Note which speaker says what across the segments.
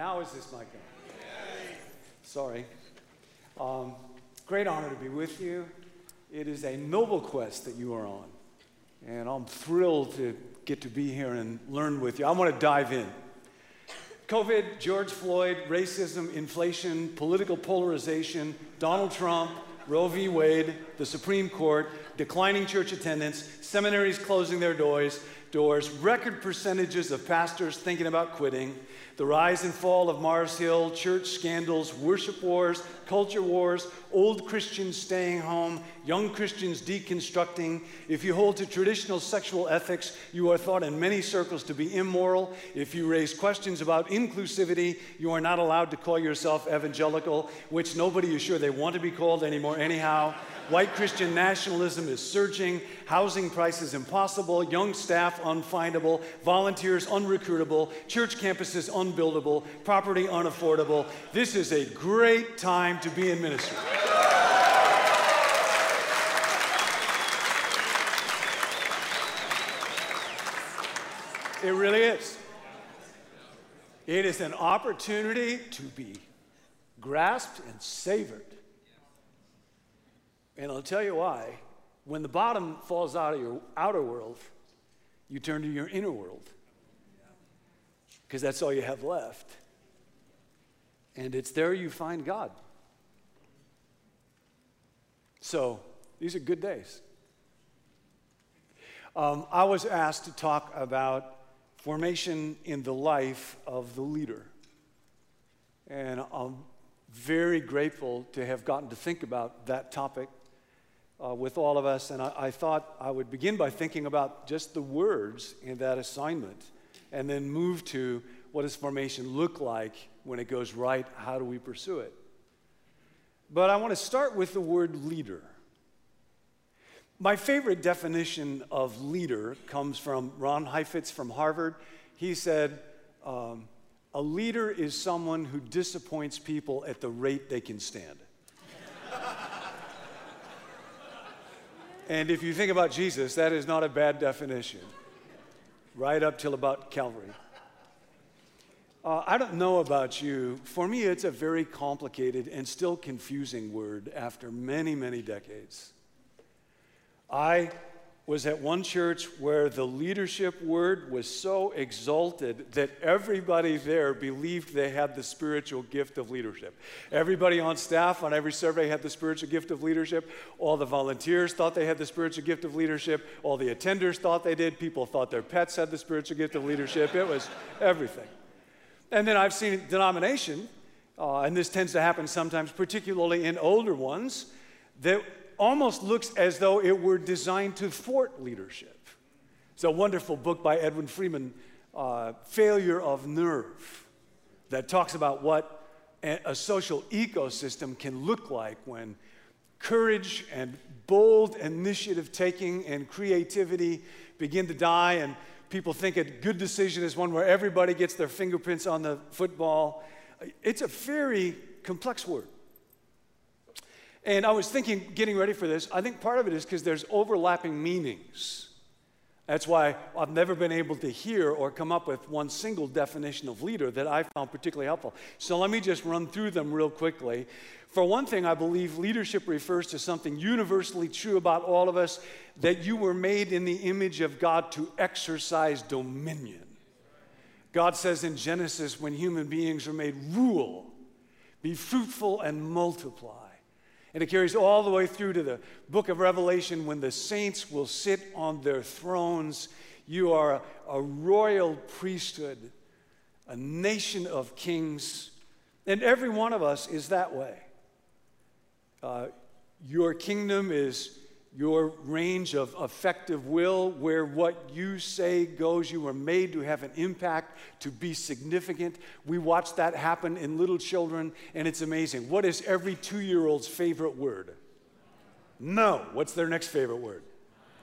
Speaker 1: Now is this mic on? Sorry. Um, great honor to be with you. It is a noble quest that you are on. And I'm thrilled to get to be here and learn with you. I want to dive in. COVID, George Floyd, racism, inflation, political polarization, Donald Trump, Roe v. Wade, the Supreme Court, declining church attendance, seminaries closing their doors, doors, record percentages of pastors thinking about quitting, the rise and fall of Mars Hill, church scandals, worship wars, culture wars, old Christians staying home, young Christians deconstructing. If you hold to traditional sexual ethics, you are thought in many circles to be immoral. If you raise questions about inclusivity, you are not allowed to call yourself evangelical, which nobody is sure they want to be called anymore, anyhow. White Christian nationalism is surging, housing prices impossible, young staff unfindable, volunteers unrecruitable, church campuses unbuildable, property unaffordable. This is a great time to be in ministry. It really is. It is an opportunity to be grasped and savored. And I'll tell you why. When the bottom falls out of your outer world, you turn to your inner world. Because that's all you have left. And it's there you find God. So, these are good days. Um, I was asked to talk about formation in the life of the leader. And I'm very grateful to have gotten to think about that topic uh, with all of us. And I, I thought I would begin by thinking about just the words in that assignment and then move to what does formation look like when it goes right? How do we pursue it? But I want to start with the word leader. My favorite definition of leader comes from Ron Heifetz from Harvard. He said, um, A leader is someone who disappoints people at the rate they can stand. And if you think about Jesus, that is not a bad definition, right up till about Calvary. Uh, I don't know about you. For me, it's a very complicated and still confusing word after many, many decades. I was at one church where the leadership word was so exalted that everybody there believed they had the spiritual gift of leadership. Everybody on staff on every survey had the spiritual gift of leadership. All the volunteers thought they had the spiritual gift of leadership. All the attenders thought they did. People thought their pets had the spiritual gift of leadership. It was everything. And then I've seen denomination, uh, and this tends to happen sometimes, particularly in older ones, that almost looks as though it were designed to thwart leadership. It's a wonderful book by Edwin Friedman, uh, Failure of Nerve, that talks about what a social ecosystem can look like when courage and bold initiative taking and creativity begin to die and people think a good decision is one where everybody gets their fingerprints on the football. It's a very complex word. And I was thinking, getting ready for this, I think part of it is because there's overlapping meanings. That's why I've never been able to hear or come up with one single definition of leader that I found particularly helpful. So let me just run through them real quickly. For one thing, I believe leadership refers to something universally true about all of us that you were made in the image of God to exercise dominion. God says in Genesis, when human beings are made, rule, be fruitful and multiply. And it carries all the way through to the book of Revelation when the saints will sit on their thrones. You are a, royal priesthood, a nation of kings. And every one of us is that way. Uh, your kingdom is your range of effective will, where what you say goes. You are made to have an impact, to be significant. We watch that happen in little children, and it's amazing. What is every two year old's favorite word? No. What's their next favorite word?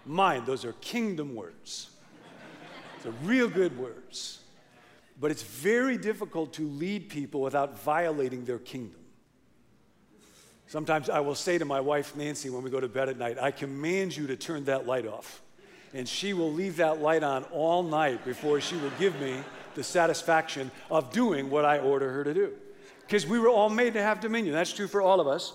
Speaker 1: Mine. Those are kingdom words. They're real good words. But it's very difficult to lead people without violating their kingdom. Sometimes I will say to my wife, Nancy, when we go to bed at night, I command you to turn that light off. and she will leave that light on all night before she will give me the satisfaction of doing what I order her to do. Because we were all made to have dominion. That's true for all of us.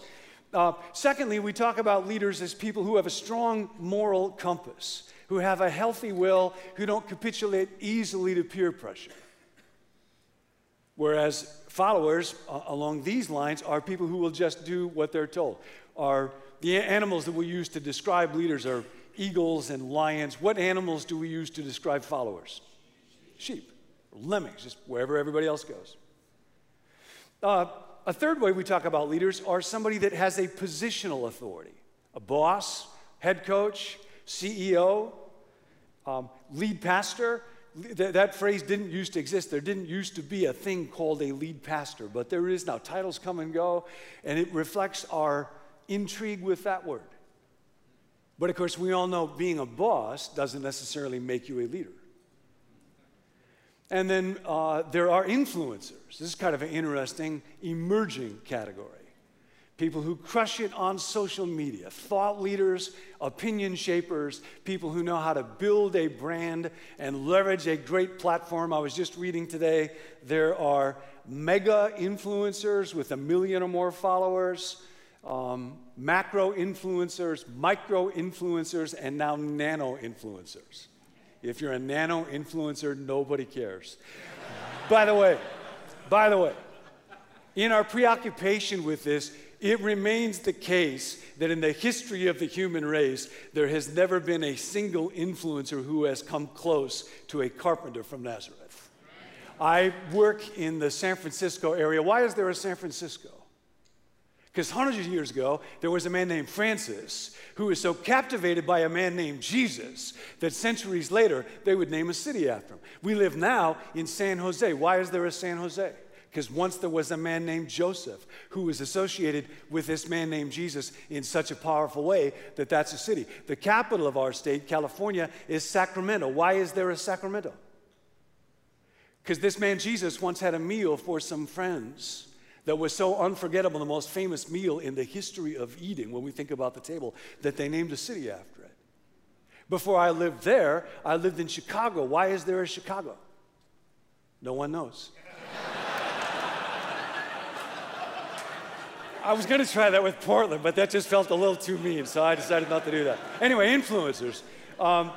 Speaker 1: Uh, secondly, we talk about leaders as people who have a strong moral compass, who have a healthy will, who don't capitulate easily to peer pressure. Whereas followers uh, along these lines are people who will just do what they're told. Are the animals that we use to describe leaders are eagles and lions. What animals do we use to describe followers? Sheep, lemmings, just wherever everybody else goes. Uh, a third way we talk about leaders are somebody that has a positional authority a boss, head coach, CEO, um, lead pastor. Th- that phrase didn't used to exist. There didn't used to be a thing called a lead pastor, but there is now. Titles come and go, and it reflects our intrigue with that word. But of course, we all know being a boss doesn't necessarily make you a leader. And then uh, there are influencers. This is kind of an interesting emerging category. People who crush it on social media, thought leaders, opinion shapers, people who know how to build a brand and leverage a great platform. I was just reading today, there are mega influencers with a million or more followers, um, macro influencers, micro influencers, and now nano influencers. If you're a nano influencer, nobody cares. by the way, by the way, in our preoccupation with this, it remains the case that in the history of the human race, there has never been a single influencer who has come close to a carpenter from Nazareth. I work in the San Francisco area. Why is there a San Francisco? Because hundreds of years ago, there was a man named Francis who was so captivated by a man named Jesus that centuries later, they would name a city after him. We live now in San Jose. Why is there a San Jose? Because once there was a man named Joseph who was associated with this man named Jesus in such a powerful way that that's a city. The capital of our state, California, is Sacramento. Why is there a Sacramento? Because this man Jesus once had a meal for some friends that was so unforgettable, the most famous meal in the history of eating when we think about the table, that they named a city after it. Before I lived there, I lived in Chicago. Why is there a Chicago? No one knows. I was going to try that with Portland, but that just felt a little too mean, so I decided not to do that. Anyway, influencers. Um,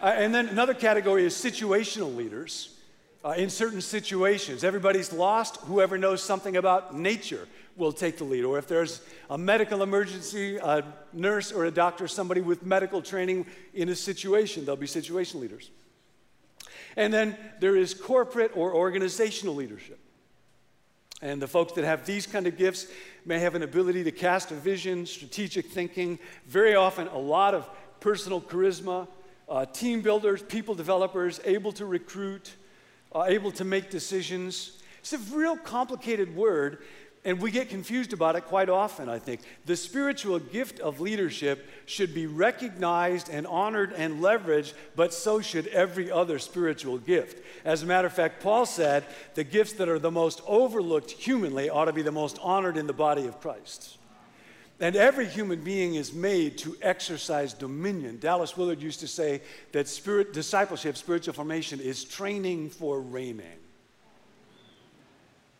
Speaker 1: and then another category is situational leaders uh, in certain situations. Everybody's lost. Whoever knows something about nature will take the lead. Or if there's a medical emergency, a nurse or a doctor, somebody with medical training in a situation, they'll be situation leaders. And then there is corporate or organizational leadership. And the folks that have these kind of gifts may have an ability to cast a vision, strategic thinking, very often a lot of personal charisma, uh, team builders, people developers, able to recruit, uh, able to make decisions. It's a real complicated word, and we get confused about it quite often, I think. The spiritual gift of leadership should be recognized and honored and leveraged, but so should every other spiritual gift. As a matter of fact, Paul said the gifts that are the most overlooked humanly ought to be the most honored in the body of Christ. And every human being is made to exercise dominion. Dallas Willard used to say that spirit discipleship, spiritual formation, is training for reigning.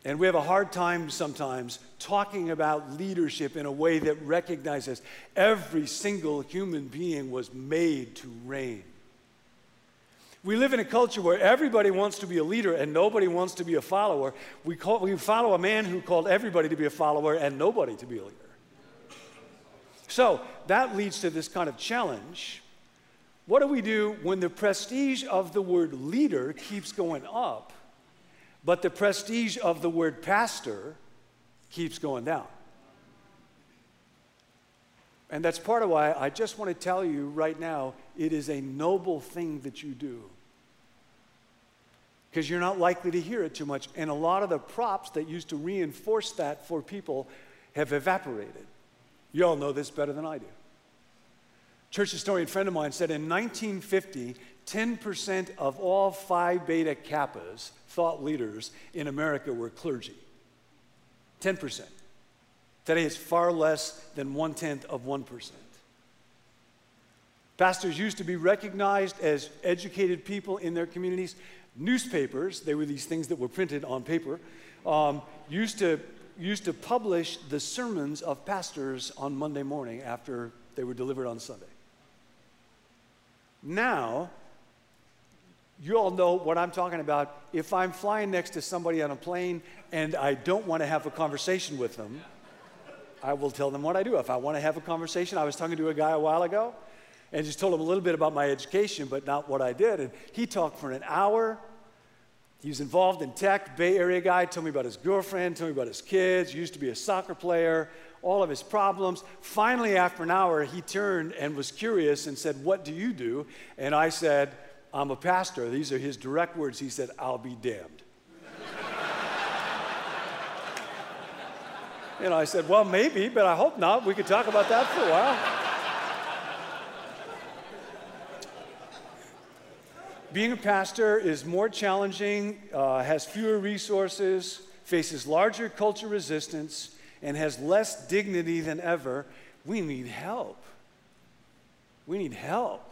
Speaker 1: And we have a hard time sometimes talking about leadership in a way that recognizes every single human being was made to reign. We live in a culture where everybody wants to be a leader and nobody wants to be a follower. We, call, we follow a man who called everybody to be a follower and nobody to be a leader. So that leads to this kind of challenge. What do we do when the prestige of the word leader keeps going up, but the prestige of the word pastor keeps going down? And that's part of why I just want to tell you right now it is a noble thing that you do. Because you're not likely to hear it too much. And a lot of the props that used to reinforce that for people have evaporated. You all know this better than I do. Church historian friend of mine said in 1950, 10% of all Phi Beta Kappas, thought leaders in America, were clergy. 10%. Today it's far less than one tenth of 1%. Pastors used to be recognized as educated people in their communities. Newspapers, they were these things that were printed on paper, um, used, to, used to publish the sermons of pastors on Monday morning after they were delivered on Sunday. Now, you all know what I'm talking about. If I'm flying next to somebody on a plane and I don't want to have a conversation with them, I will tell them what I do. If I want to have a conversation, I was talking to a guy a while ago and just told him a little bit about my education, but not what I did. And he talked for an hour. He was involved in tech, Bay Area guy, told me about his girlfriend, told me about his kids, used to be a soccer player, all of his problems. Finally, after an hour, he turned and was curious and said, What do you do? And I said, I'm a pastor. These are his direct words. He said, I'll be damned. you know, I said, Well, maybe, but I hope not. We could talk about that for a while. Being a pastor is more challenging, uh, has fewer resources, faces larger culture resistance, and has less dignity than ever. We need help. We need help.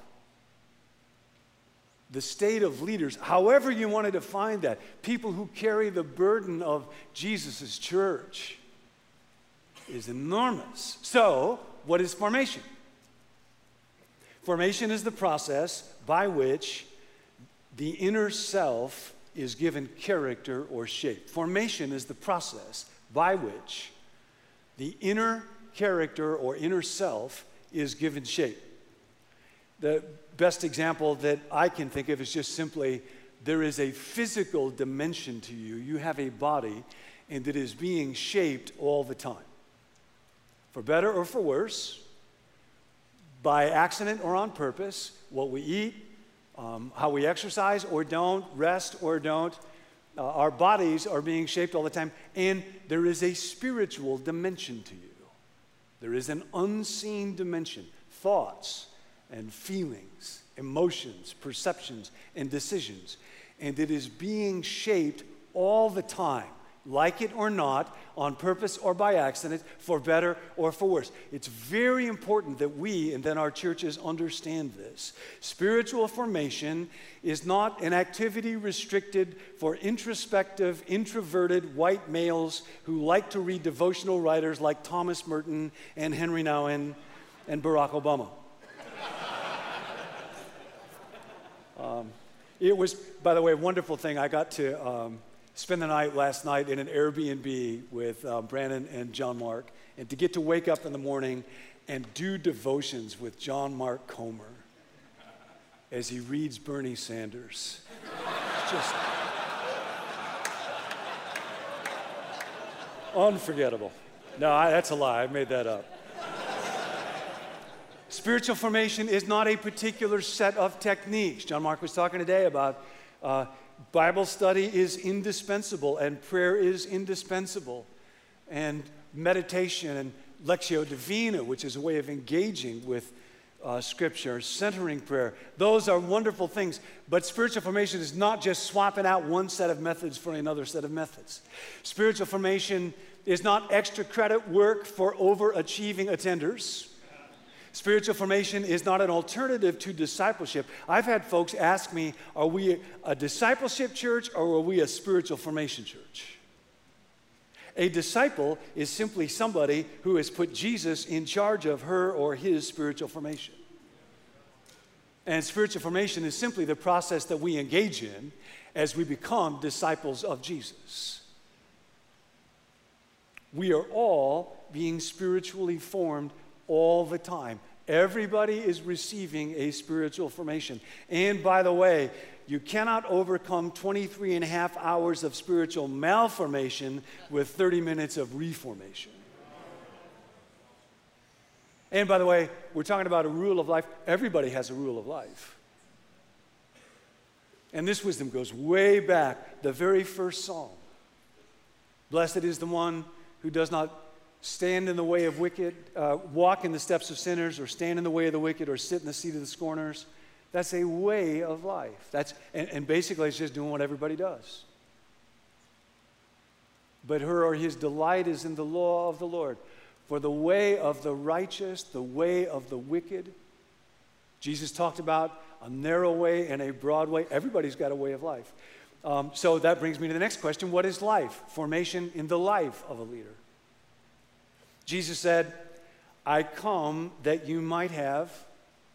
Speaker 1: The state of leaders, however you want to define that, people who carry the burden of Jesus' church, is enormous. So, what is formation? Formation is the process by which the inner self is given character or shape. Formation is the process by which the inner character or inner self is given shape. The best example that I can think of is just simply there is a physical dimension to you. You have a body, and it is being shaped all the time. For better or for worse, by accident or on purpose, what we eat, um, how we exercise or don't, rest or don't. Uh, our bodies are being shaped all the time, and there is a spiritual dimension to you. There is an unseen dimension thoughts and feelings, emotions, perceptions, and decisions. And it is being shaped all the time like it or not, on purpose or by accident, for better or for worse. It's very important that we and then our churches understand this. Spiritual formation is not an activity restricted for introspective, introverted white males who like to read devotional writers like Thomas Merton and Henry Nouwen and Barack Obama. Um, it was, by the way, a wonderful thing. I got to. Um, spend the night last night in an Airbnb with uh, Brandon and John Mark, and to get to wake up in the morning and do devotions with John Mark Comer as he reads Bernie Sanders. just unforgettable. No, I, that's a lie. I made that up. Spiritual formation is not a particular set of techniques. John Mark was talking today about uh, Bible study is indispensable, and prayer is indispensable, and meditation and Lectio Divina, which is a way of engaging with uh, Scripture, centering prayer. Those are wonderful things. But spiritual formation is not just swapping out one set of methods for another set of methods. Spiritual formation is not extra credit work for overachieving attenders. Spiritual formation is not an alternative to discipleship. I've had folks ask me, are we a discipleship church or are we a spiritual formation church? A disciple is simply somebody who has put Jesus in charge of her or his spiritual formation. And spiritual formation is simply the process that we engage in as we become disciples of Jesus. We are all being spiritually formed all the time. Everybody is receiving a spiritual formation. And by the way, you cannot overcome 23 and a half hours of spiritual malformation with 30 minutes of reformation. And by the way, we're talking about a rule of life. Everybody has a rule of life. And this wisdom goes way back, the very first psalm. Blessed is the one who does not stand in the way of wicked, uh, walk in the steps of sinners, or stand in the way of the wicked, or sit in the seat of the scorners. That's a way of life. That's, and, and basically, it's just doing what everybody does. But her or his delight is in the law of the Lord. For the way of the righteous, the way of the wicked, Jesus talked about a narrow way and a broad way. Everybody's got a way of life. Um, so that brings me to the next question What is life? Formation in the life of a leader. Jesus said, I come that you might have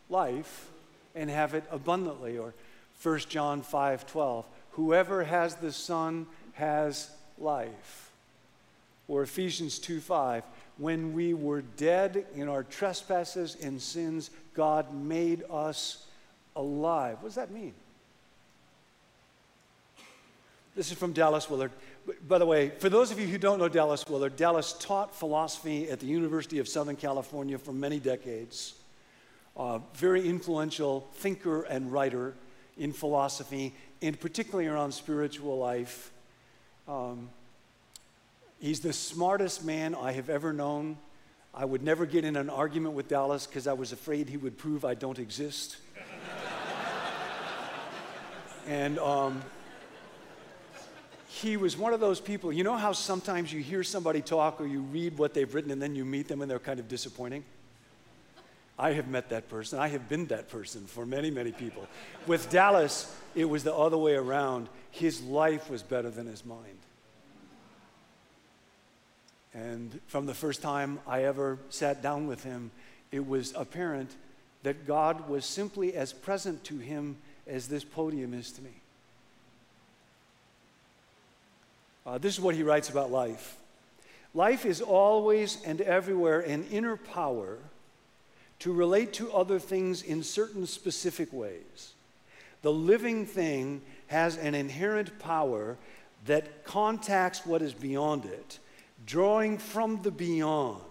Speaker 1: life and have it abundantly. Or 1 John 5 12. Whoever has the Son has life. Or Ephesians 2 5. When we were dead in our trespasses and sins, God made us alive. What does that mean? This is from Dallas Willard. By the way, for those of you who don't know Dallas Willard, Dallas taught philosophy at the University of Southern California for many decades. Uh, very influential thinker and writer in philosophy, and particularly around spiritual life. Um, he's the smartest man I have ever known. I would never get in an argument with Dallas because I was afraid he would prove I don't exist. and um, he was one of those people, you know how sometimes you hear somebody talk or you read what they've written and then you meet them and they're kind of disappointing? I have met that person. I have been that person for many, many people. With Dallas, it was the other way around. His life was better than his mind. And from the first time I ever sat down with him, it was apparent that God was simply as present to him as this podium is to me. Uh, this is what he writes about life life is always and everywhere an inner power to relate to other things in certain specific ways. The living thing has an inherent power that contacts what is beyond it, drawing from the beyond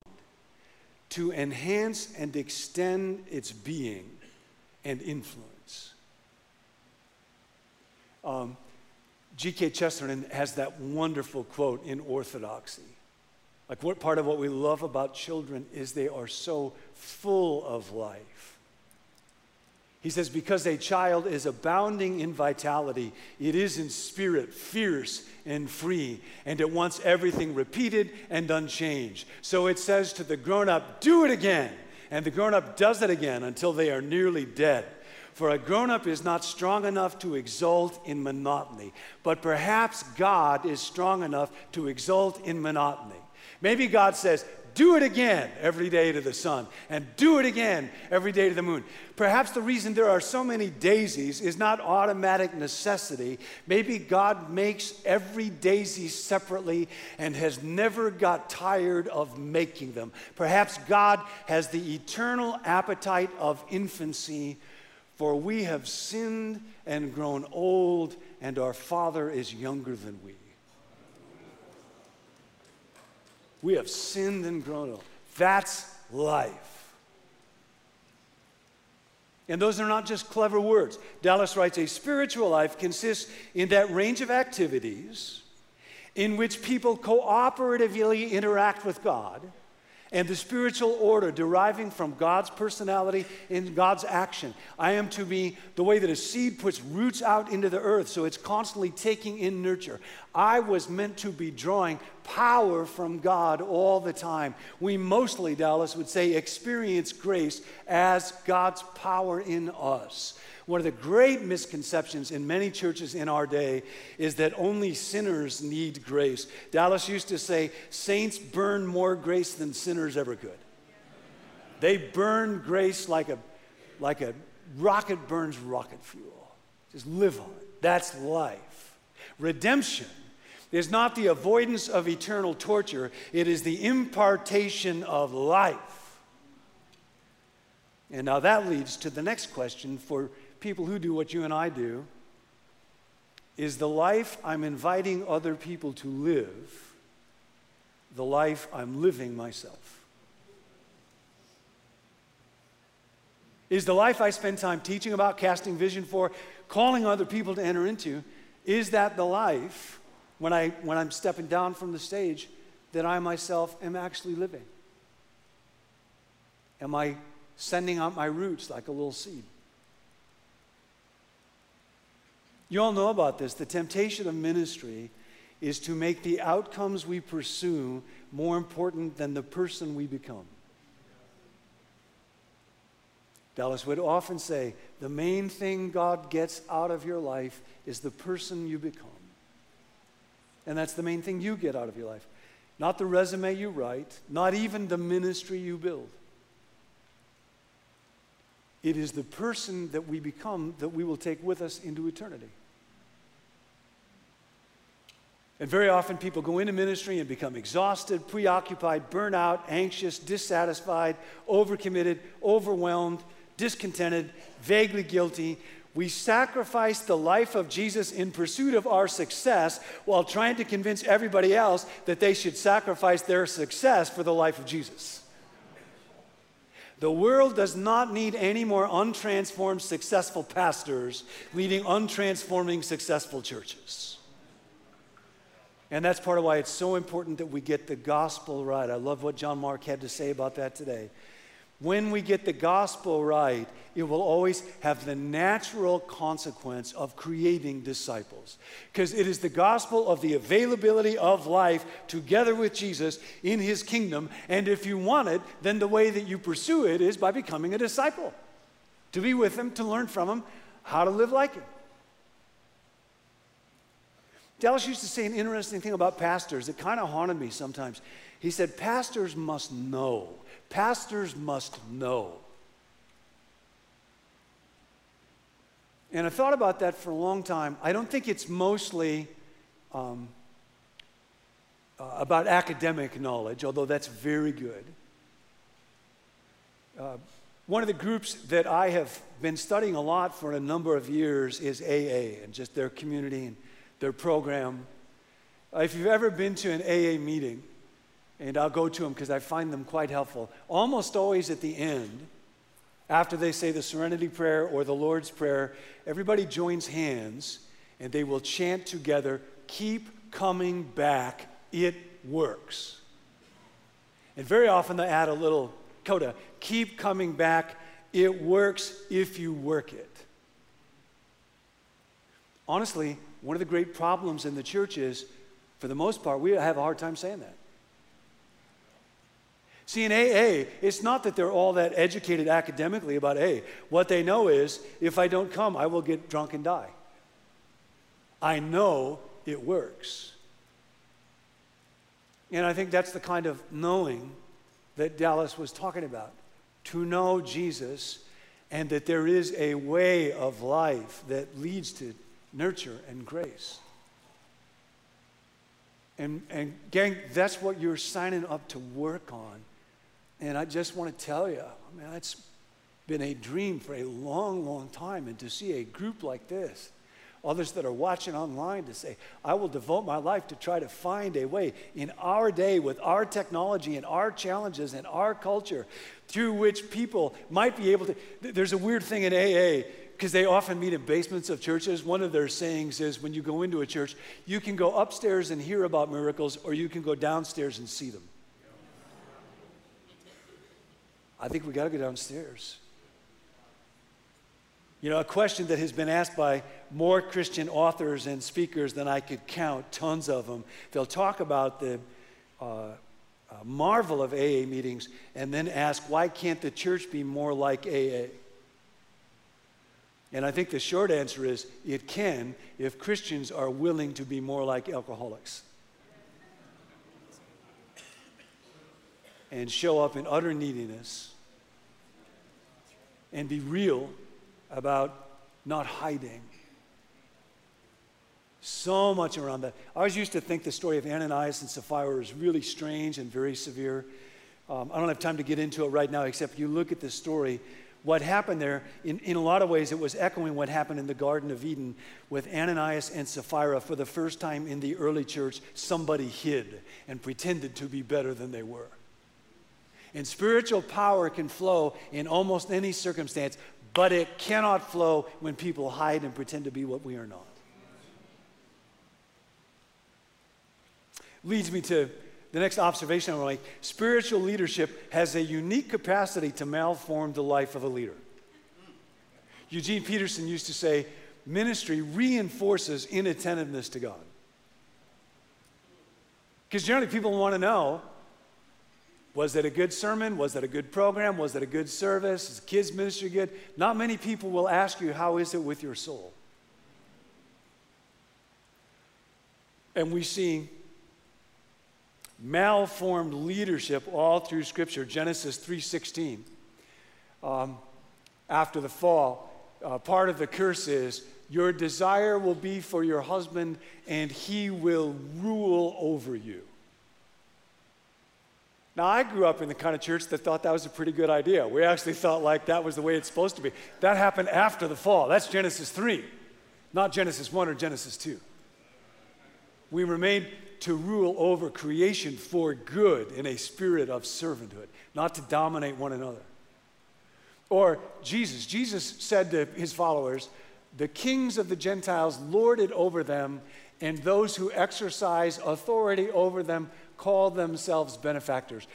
Speaker 1: to enhance and extend its being and influence. Um, G.K. Chesterton has that wonderful quote in Orthodoxy. Like, what part of what we love about children is they are so full of life. He says, because a child is abounding in vitality, it is in spirit fierce and free, and it wants everything repeated and unchanged. So it says to the grown up, do it again. And the grown up does it again until they are nearly dead. For a grown up is not strong enough to exult in monotony, but perhaps God is strong enough to exult in monotony. Maybe God says, do it again every day to the sun and do it again every day to the moon. Perhaps the reason there are so many daisies is not automatic necessity. Maybe God makes every daisy separately and has never got tired of making them. Perhaps God has the eternal appetite of infancy for we have sinned and grown old, and our Father is younger than we. We have sinned and grown old. That's life. And those are not just clever words. Dallas writes a spiritual life consists in that range of activities in which people cooperatively interact with God and the spiritual order deriving from God's personality in God's action. I am to be the way that a seed puts roots out into the earth, so it's constantly taking in nurture. I was meant to be drawing power from God all the time. We mostly, Dallas would say, experience grace as God's power in us. One of the great misconceptions in many churches in our day is that only sinners need grace. Dallas used to say, Saints burn more grace than sinners ever could. They burn grace like a, like a rocket burns rocket fuel. Just live on it. That's life. Redemption is not the avoidance of eternal torture, it is the impartation of life. And now that leads to the next question for people who do what you and I do is the life I'm inviting other people to live the life I'm living myself? Is the life I spend time teaching about, casting vision for, calling other people to enter into, is that the life when, I, when I'm stepping down from the stage that I myself am actually living? Am I sending out my roots like a little seed? You all know about this. The temptation of ministry is to make the outcomes we pursue more important than the person we become. Dallas would often say, the main thing God gets out of your life is the person you become. And that's the main thing you get out of your life. Not the resume you write, not even the ministry you build. It is the person that we become that we will take with us into eternity. And very often people go into ministry and become exhausted, preoccupied, burnt out, anxious, dissatisfied, overcommitted, overwhelmed, discontented, vaguely guilty. We sacrifice the life of Jesus in pursuit of our success while trying to convince everybody else that they should sacrifice their success for the life of Jesus. The world does not need any more untransformed, successful pastors leading untransforming, successful churches. And that's part of why it's so important that we get the gospel right. I love what John Mark had to say about that today. When we get the gospel right, it will always have the natural consequence of creating disciples. Because it is the gospel of the availability of life together with Jesus in his kingdom. And if you want it, then the way that you pursue it is by becoming a disciple. To be with him, to learn from him how to live like him. Dallas used to say an interesting thing about pastors that kind of haunted me sometimes. He said, Pastors must know Pastors must know. And I thought about that for a long time. I don't think it's mostly um, uh, about academic knowledge, although that's very good. Uh, one of the groups that I have been studying a lot for a number of years is AA and just their community and their program. Uh, if you've ever been to an AA meeting, and I'll go to them because I find them quite helpful. Almost always at the end, after they say the serenity prayer or the Lord's prayer, everybody joins hands and they will chant together, Keep coming back, it works. And very often they add a little coda, Keep coming back, it works if you work it. Honestly, one of the great problems in the church is, for the most part, we have a hard time saying that. See, in AA, it's not that they're all that educated academically about A. What they know is if I don't come, I will get drunk and die. I know it works. And I think that's the kind of knowing that Dallas was talking about. To know Jesus and that there is a way of life that leads to nurture and grace. And, and gang, that's what you're signing up to work on and I just want to tell you, I mean, it's been a dream for a long, long time. And to see a group like this, others that are watching online to say, I will devote my life to try to find a way in our day with our technology and our challenges and our culture through which people might be able to. There's a weird thing in AA because they often meet in basements of churches. One of their sayings is when you go into a church, you can go upstairs and hear about miracles, or you can go downstairs and see them. I think we got to go downstairs. You know, a question that has been asked by more Christian authors and speakers than I could count, tons of them. They'll talk about the uh, uh, marvel of AA meetings and then ask, why can't the church be more like AA? And I think the short answer is it can if Christians are willing to be more like alcoholics. And show up in utter neediness and be real about not hiding. So much around that. I always used to think the story of Ananias and Sapphira was really strange and very severe. Um, I don't have time to get into it right now, except you look at this story. What happened there, in, in a lot of ways, it was echoing what happened in the Garden of Eden with Ananias and Sapphira. For the first time in the early church, somebody hid and pretended to be better than they were. And spiritual power can flow in almost any circumstance, but it cannot flow when people hide and pretend to be what we are not. Leads me to the next observation I want to make. Spiritual leadership has a unique capacity to malform the life of a leader. Eugene Peterson used to say, ministry reinforces inattentiveness to God. Because generally people want to know Was it a good sermon? Was it a good program? Was it a good service? Is kids ministry good? Not many people will ask you, How is it with your soul? And we see malformed leadership all through Scripture. Genesis 3:16. Um, after the fall, uh, part of the curse is your desire will be for your husband, and he will rule over you. Now, I grew up in the kind of church that thought that was a pretty good idea. We actually thought like that was the way it's supposed to be. That happened after the fall. That's Genesis 3, not Genesis 1 or Genesis 2. We were made to rule over creation for good in a spirit of servanthood, not to dominate one another. Or Jesus. Jesus said to his followers, The kings of the Gentiles lorded over them, and those who exercise authority over them call themselves benefactors.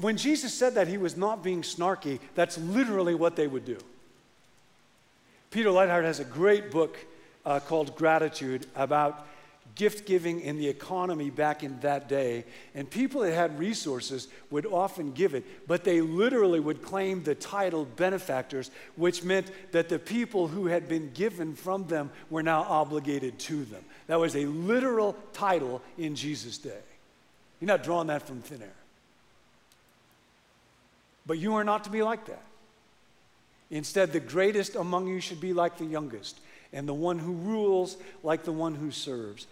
Speaker 1: When Jesus said that, he was not being snarky. That's literally what they would do. Peter Leithart has a great book uh, called Gratitude about gift giving in the economy back in that day. And people that had resources would often give it, but they literally would claim the title benefactors, which meant that the people who had been given from them were now obligated to them. That was a literal title in Jesus' day. You're not drawing that from thin air. But you are not to be like that. Instead, the greatest among you should be like the youngest, and the one who rules like the one who serves.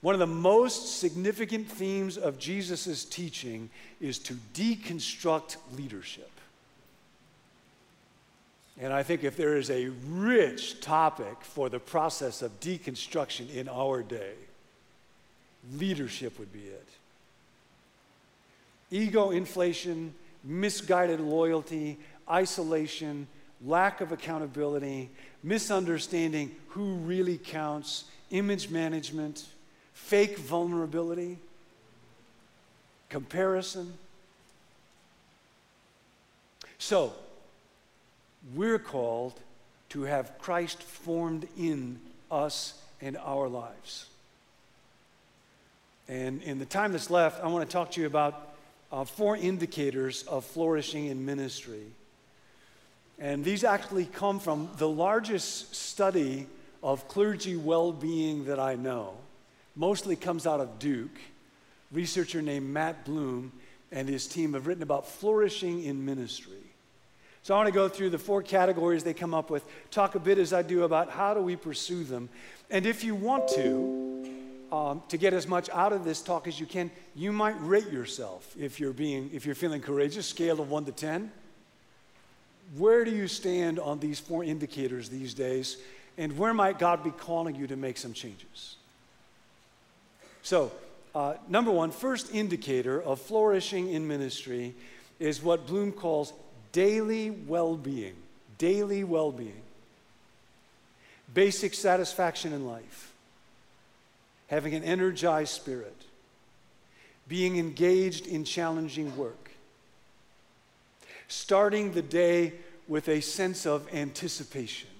Speaker 1: One of the most significant themes of Jesus' teaching is to deconstruct leadership. And I think if there is a rich topic for the process of deconstruction in our day, leadership would be it. Ego inflation, misguided loyalty, isolation, lack of accountability, misunderstanding who really counts, image management fake vulnerability, comparison. So, we're called to have Christ formed in us and our lives. And in the time that's left, I want to talk to you about uh, four indicators of flourishing in ministry. And these actually come from the largest study of clergy well being that I know mostly comes out of Duke. Researcher named Matt Bloom and his team have written about flourishing in ministry. So I want to go through the four categories they come up with, talk a bit as I do about how do we pursue them. And if you want to, um, to get as much out of this talk as you can, you might rate yourself if you're being, if you're feeling courageous, scale of one to 10. Where do you stand on these four indicators these days? And where might God be calling you to make some changes? So, uh, number one, first indicator of flourishing in ministry is what Bloom calls daily well being. Daily well being. Basic satisfaction in life. Having an energized spirit. Being engaged in challenging work. Starting the day with a sense of anticipation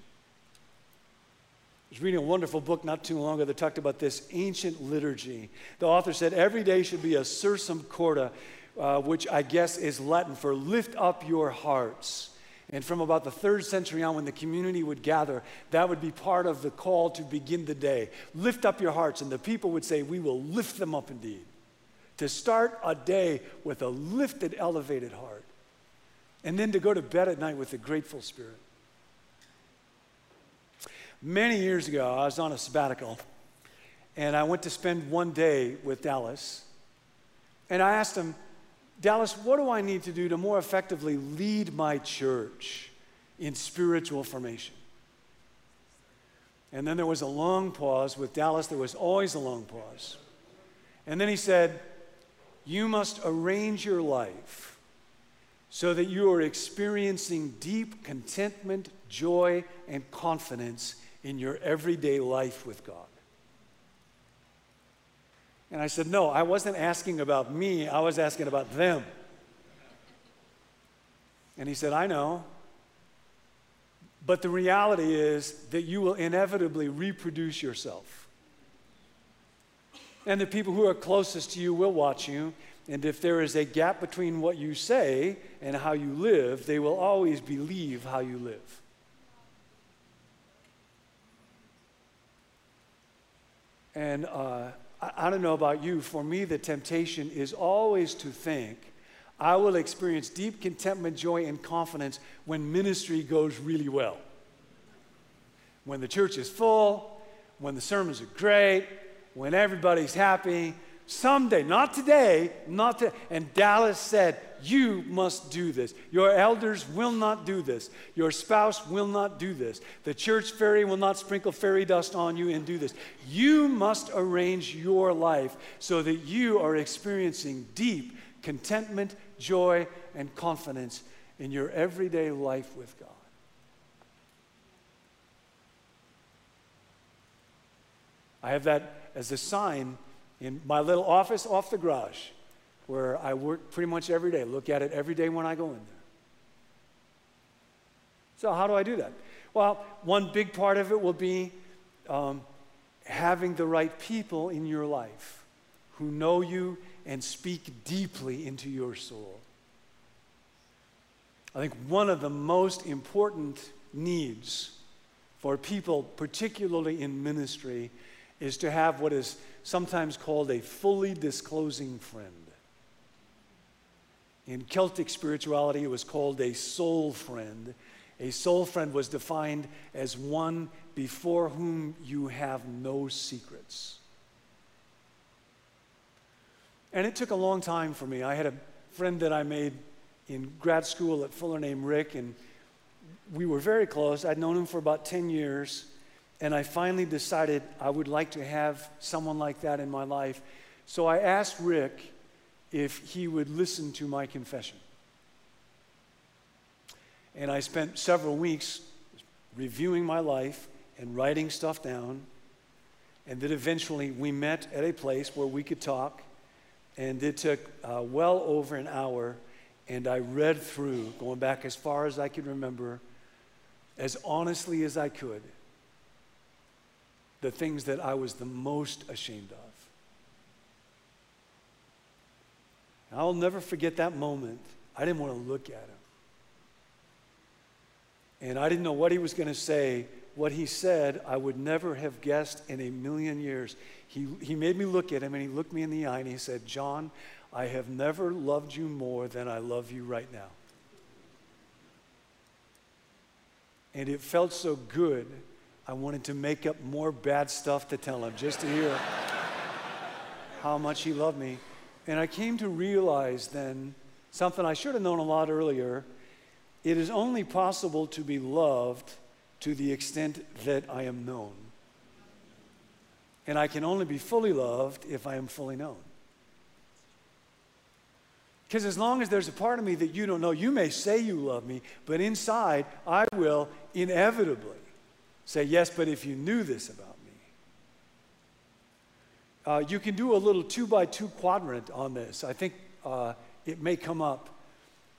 Speaker 1: I was reading a wonderful book not too long ago that talked about this ancient liturgy. The author said every day should be a sursum corda, uh, which I guess is Latin for lift up your hearts. And from about the third century on, when the community would gather, that would be part of the call to begin the day. Lift up your hearts. And the people would say, We will lift them up indeed. To start a day with a lifted, elevated heart. And then to go to bed at night with a grateful spirit. Many years ago, I was on a sabbatical, and I went to spend one day with Dallas. And I asked him, Dallas, what do I need to do to more effectively lead my church in spiritual formation? And then there was a long pause. With Dallas, there was always a long pause. And then he said, You must arrange your life so that you are experiencing deep contentment, joy, and confidence in your everyday life with God? And I said, No, I wasn't asking about me, I was asking about them. And he said, I know. But the reality is that you will inevitably reproduce yourself. And the people who are closest to you will watch you, And if there is a gap between what you say and how you live, they will always believe how you live. And uh, I, I don't know about you, for me, the temptation is always to think I will experience deep contentment, joy, and confidence when ministry goes really well. When the church is full, when the sermons are great, when everybody's happy. Someday, not today, not today. And Dallas said, You must do this. Your elders will not do this. Your spouse will not do this. The church fairy will not sprinkle fairy dust on you and do this. You must arrange your life so that you are experiencing deep contentment, joy, and confidence in your everyday life with God. I have that as a sign in my little office off the garage where I work pretty much every day, look at it every day when I go in there. So, how do I do that? Well, one big part of it will be um, having the right people in your life who know you and speak deeply into your soul. I think one of the most important needs for people, particularly in ministry, is to have what is sometimes called a fully disclosing friend. In Celtic spirituality, it was called a soul friend. A soul friend was defined as one before whom you have no secrets. And it took a long time for me. I had a friend that I made in grad school at Fuller named Rick, and we were very close. I'd known him for about 10 years. And I finally decided I would like to have someone like that in my life. So I asked Rick if he would listen to my confession. And I spent several weeks reviewing my life and writing stuff down. And then eventually we met at a place where we could talk. And it took uh, well over an hour. And I read through, going back as far as I could remember, as honestly as I could the things that I was the most ashamed of. I'll never forget that moment. I didn't want to look at him. And I didn't know what he was going to say. What he said, I would never have guessed in a million years. He, he made me look at him and he looked me in the eye and he said, John, I have never loved you more than I love you right now. And it felt so good I wanted to make up more bad stuff to tell him just to hear how much he loved me. And I came to realize then something I should have known a lot earlier. It is only possible to be loved to the extent that I am known. And I can only be fully loved if I am fully known. Because as long as there's a part of me that you don't know, you may say you love me, but inside I will inevitably Say, yes, but if you knew this about. Uh, you can do a little two by two quadrant on this. I think uh, it may come up.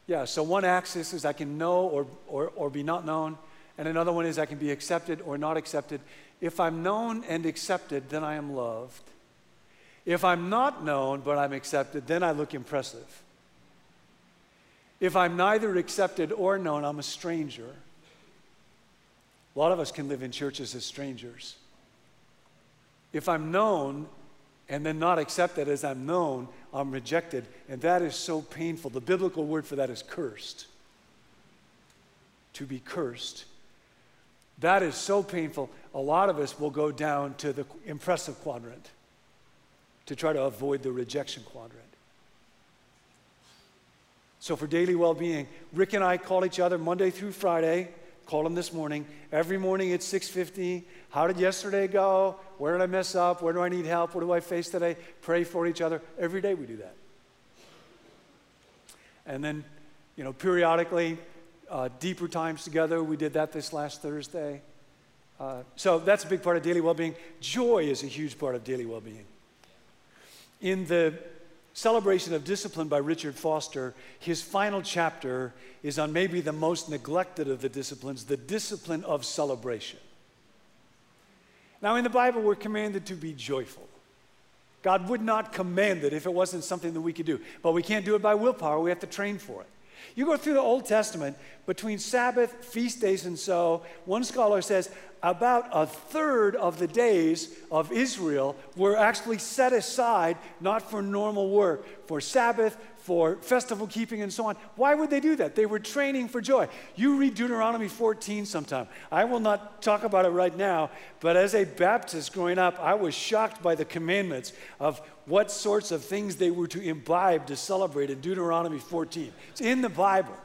Speaker 1: Yeah, so one axis is I can know or, or, or be not known, and another one is I can be accepted or not accepted. If I'm known and accepted, then I am loved. If I'm not known but I'm accepted, then I look impressive. If I'm neither accepted or known, I'm a stranger. A lot of us can live in churches as strangers. If I'm known and then not accepted as I'm known, I'm rejected. And that is so painful. The biblical word for that is cursed. To be cursed. That is so painful. A lot of us will go down to the impressive quadrant to try to avoid the rejection quadrant. So, for daily well being, Rick and I call each other Monday through Friday Called him this morning. Every morning at 6:50. How did yesterday go? Where did I mess up? Where do I need help? What do I face today? Pray for each other. Every day we do that. And then, you know, periodically, uh, deeper times together. We did that this last Thursday. Uh, so that's a big part of daily well-being. Joy is a huge part of daily well-being. In the Celebration of Discipline by Richard Foster, his final chapter is on maybe the most neglected of the disciplines, the discipline of celebration. Now, in the Bible, we're commanded to be joyful. God would not command it if it wasn't something that we could do. But we can't do it by willpower, we have to train for it. You go through the Old Testament, between Sabbath, feast days, and so, one scholar says about a third of the days of Israel were actually set aside not for normal work, for Sabbath, for festival keeping and so on. Why would they do that? They were training for joy. You read Deuteronomy 14 sometime. I will not talk about it right now, but as a Baptist growing up, I was shocked by the commandments of what sorts of things they were to imbibe to celebrate in Deuteronomy 14. It's in the Bible.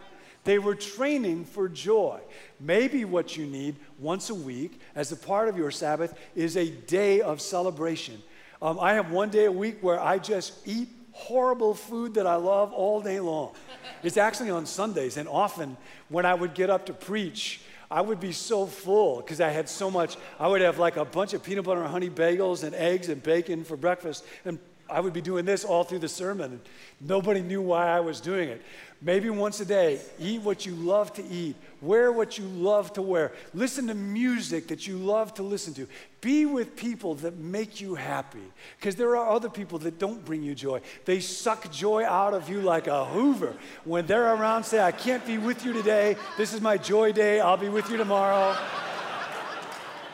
Speaker 1: They were training for joy. Maybe what you need once a week as a part of your Sabbath is a day of celebration. Um, I have one day a week where I just eat horrible food that I love all day long. It's actually on Sundays, and often when I would get up to preach, I would be so full because I had so much. I would have like a bunch of peanut butter and honey bagels and eggs and bacon for breakfast, and I would be doing this all through the sermon. And nobody knew why I was doing it. Maybe once a day, eat what you love to eat, wear what you love to wear, listen to music that you love to listen to. Be with people that make you happy because there are other people that don't bring you joy. They suck joy out of you like a hoover. When they're around, say, I can't be with you today. This is my joy day. I'll be with you tomorrow.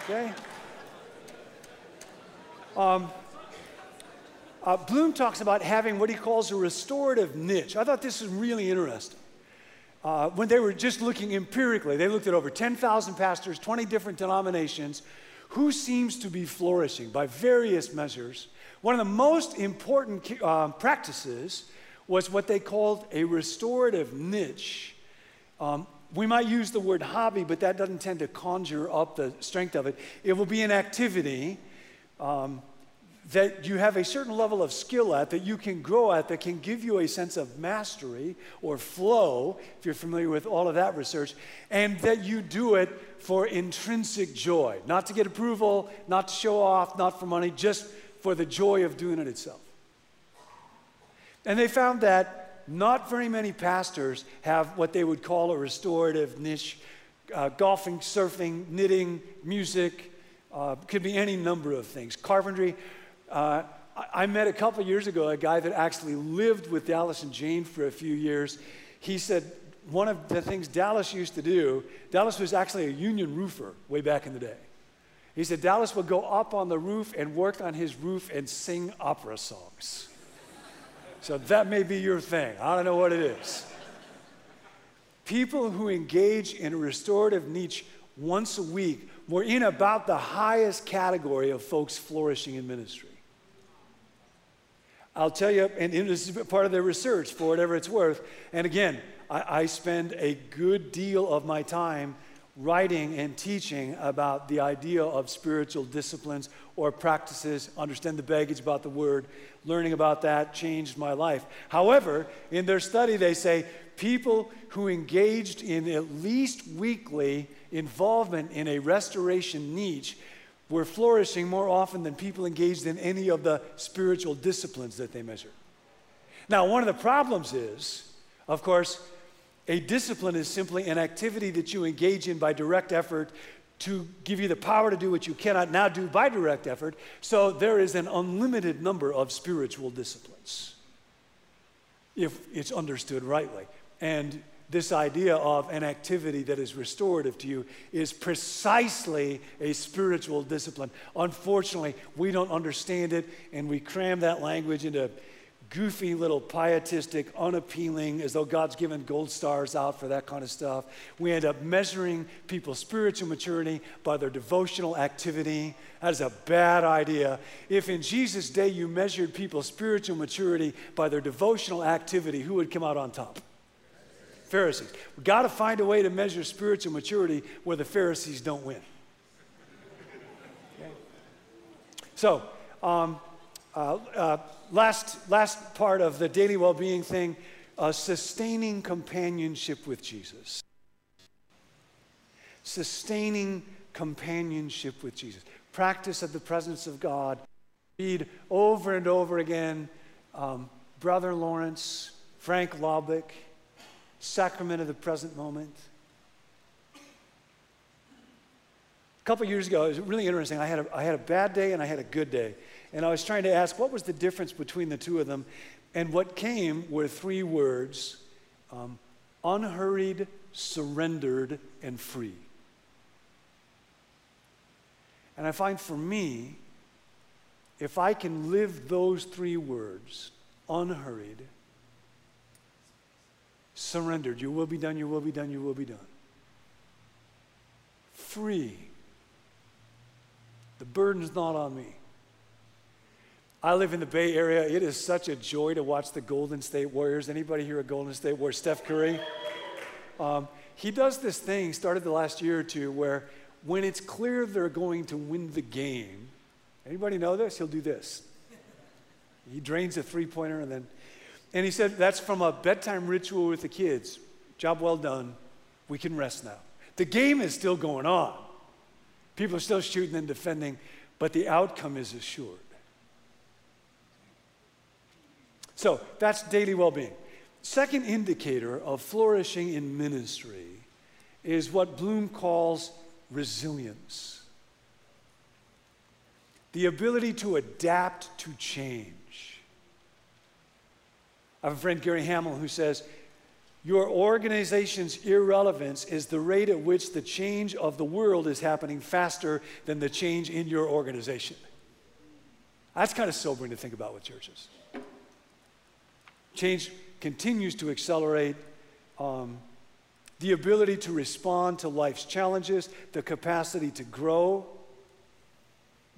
Speaker 1: Okay? Um, uh, Bloom talks about having what he calls a restorative niche. I thought this was really interesting. Uh, when they were just looking empirically, they looked at over 10,000 pastors, 20 different denominations, who seems to be flourishing by various measures. One of the most important uh, practices was what they called a restorative niche. Um, we might use the word hobby, but that doesn't tend to conjure up the strength of it. It will be an activity. Um, that you have a certain level of skill at, that you can grow at, that can give you a sense of mastery or flow, if you're familiar with all of that research, and that you do it for intrinsic joy, not to get approval, not to show off, not for money, just for the joy of doing it itself. And they found that not very many pastors have what they would call a restorative niche uh, golfing, surfing, knitting, music, uh, could be any number of things, carpentry. Uh, I met a couple years ago a guy that actually lived with Dallas and Jane for a few years. He said one of the things Dallas used to do, Dallas was actually a union roofer way back in the day. He said Dallas would go up on the roof and work on his roof and sing opera songs. so that may be your thing. I don't know what it is. People who engage in a restorative niche once a week were in about the highest category of folks flourishing in ministry. I'll tell you, and this is part of their research for whatever it's worth. And again, I, I spend a good deal of my time writing and teaching about the idea of spiritual disciplines or practices, understand the baggage about the word, learning about that changed my life. However, in their study, they say people who engaged in at least weekly involvement in a restoration niche were flourishing more often than people engaged in any of the spiritual disciplines that they measure. Now, one of the problems is, of course, a discipline is simply an activity that you engage in by direct effort to give you the power to do what you cannot now do by direct effort. So there is an unlimited number of spiritual disciplines, if it's understood rightly. And this idea of an activity that is restorative to you is precisely a spiritual discipline. Unfortunately, we don't understand it, and we cram that language into goofy little pietistic, unappealing, as though God's given gold stars out for that kind of stuff. We end up measuring people's spiritual maturity by their devotional activity. That is a bad idea. If in Jesus' day you measured people's spiritual maturity by their devotional activity, who would come out on top? Pharisees. We've got to find a way to measure spiritual maturity where the Pharisees don't win. Okay? So, um, uh, uh, last, last part of the daily well being thing uh, sustaining companionship with Jesus. Sustaining companionship with Jesus. Practice of the presence of God. Read over and over again um, Brother Lawrence, Frank Laubach, sacrament of the present moment. A couple years ago, it was really interesting. I had, a, I had a bad day and I had a good day. And I was trying to ask what was the difference between the two of them. And what came were three words um, unhurried, surrendered, and free. And I find for me, if I can live those three words, unhurried, surrendered, you will be done, you will be done, you will be done. Free. The burden's not on me. I live in the Bay Area. It is such a joy to watch the Golden State Warriors. Anybody here a Golden State Warrior? Steph Curry. Um, he does this thing, started the last year or two, where when it's clear they're going to win the game, anybody know this? He'll do this. He drains a three pointer and then, and he said, that's from a bedtime ritual with the kids. Job well done. We can rest now. The game is still going on. People are still shooting and defending, but the outcome is assured. So that's daily well being. Second indicator of flourishing in ministry is what Bloom calls resilience the ability to adapt to change. I have a friend, Gary Hamel, who says, Your organization's irrelevance is the rate at which the change of the world is happening faster than the change in your organization. That's kind of sobering to think about with churches. Change continues to accelerate. Um, the ability to respond to life's challenges, the capacity to grow,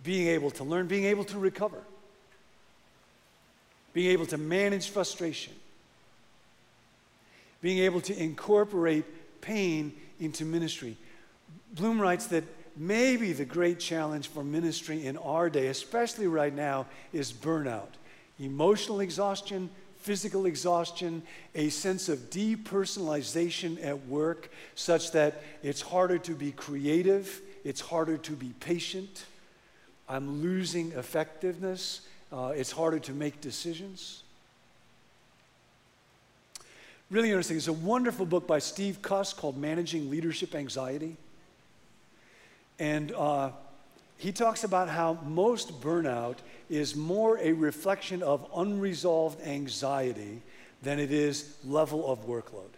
Speaker 1: being able to learn, being able to recover, being able to manage frustration, being able to incorporate pain into ministry. Bloom writes that maybe the great challenge for ministry in our day, especially right now, is burnout, emotional exhaustion, physical exhaustion, a sense of depersonalization at work, such that it's harder to be creative, it's harder to be patient. I'm losing effectiveness, uh, it's harder to make decisions. Really interesting. It's a wonderful book by Steve Cuss called Managing Leadership Anxiety. And uh, he talks about how most burnout is more a reflection of unresolved anxiety than it is level of workload.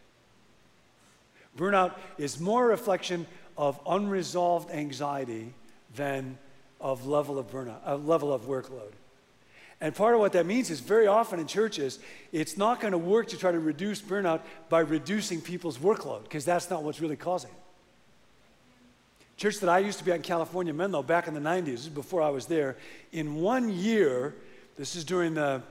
Speaker 1: Burnout is more a reflection of unresolved anxiety than of level of burnout, a level of workload. And part of what that means is very often in churches, it's not going to work to try to reduce burnout by reducing people's workload, because that's not what's really causing it. Church that I used to be at in California, Menlo, back in the 90s, this is before I was there. In one year, this is during the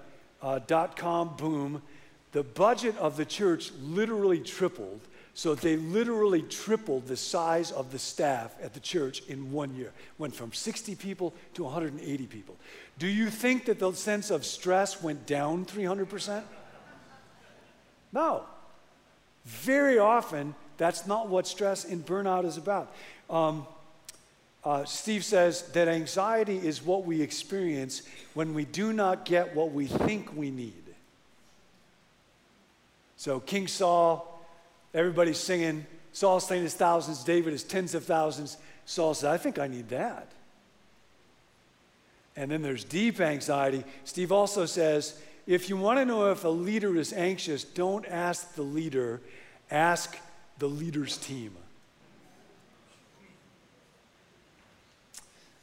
Speaker 1: uh, dot com boom, the budget of the church literally tripled. So they literally tripled the size of the staff at the church in one year. Went from 60 people to 180 people. Do you think that the sense of stress went down 300%? No. Very often, that's not what stress and burnout is about. Um, uh, Steve says that anxiety is what we experience when we do not get what we think we need. So, King Saul, everybody's singing. Saul's slain his thousands, David is tens of thousands. Saul said, I think I need that. And then there's deep anxiety. Steve also says, if you want to know if a leader is anxious, don't ask the leader, ask the leader's team.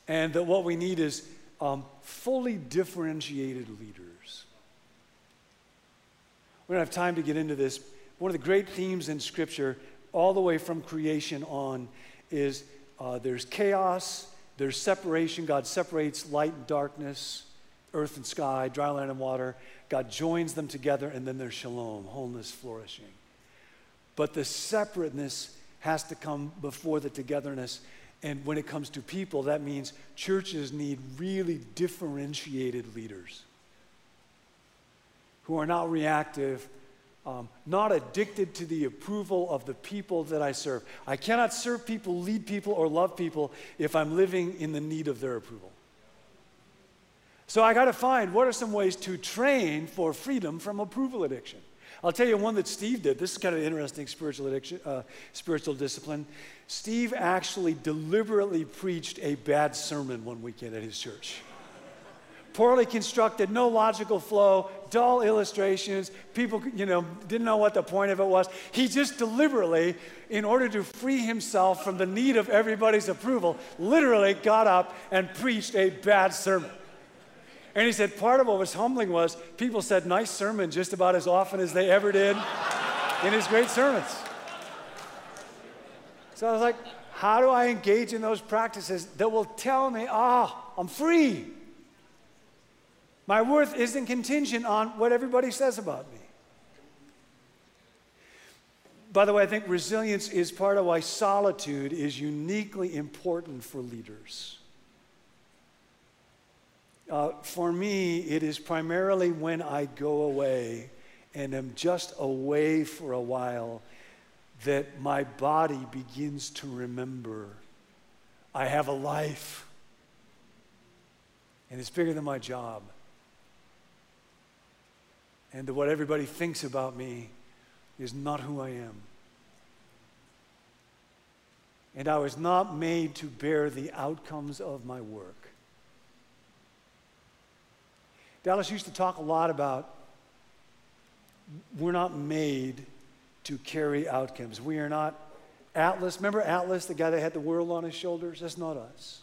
Speaker 1: And that what we need is um, fully differentiated leaders. We don't have time to get into this. One of the great themes in Scripture, all the way from creation on, is uh, there's chaos, there's separation. God separates light and darkness, earth and sky, dry land and water. God joins them together, and then there's shalom, wholeness, flourishing. But the separateness has to come before the togetherness. And when it comes to people, that means churches need really differentiated leaders who are not reactive, um, not addicted to the approval of the people that I serve. I cannot serve people, lead people, or love people if I'm living in the need of their approval. So I got to find what are some ways to train for freedom from approval addiction. I'll tell you one that Steve did. This is kind of interesting spiritual, addiction, uh, spiritual discipline. Steve actually deliberately preached a bad sermon one weekend at his church. Poorly constructed, no logical flow, dull illustrations. People, you know, didn't know what the point of it was. He just deliberately, in order to free himself from the need of everybody's approval, literally got up and preached a bad sermon. And he said part of what was humbling was people said nice sermon just about as often as they ever did in his great sermons. So I was like, how do I engage in those practices that will tell me, ah, oh, I'm free? My worth isn't contingent on what everybody says about me. By the way, I think resilience is part of why solitude is uniquely important for leaders. Uh, for me, it is primarily when I go away and am just away for a while that my body begins to remember I have a life and it's bigger than my job. And that what everybody thinks about me is not who I am. And I was not made to bear the outcomes of my work. Dallas used to talk a lot about we're not made to carry outcomes. We are not Atlas. Remember Atlas, the guy that had the world on his shoulders? That's not us.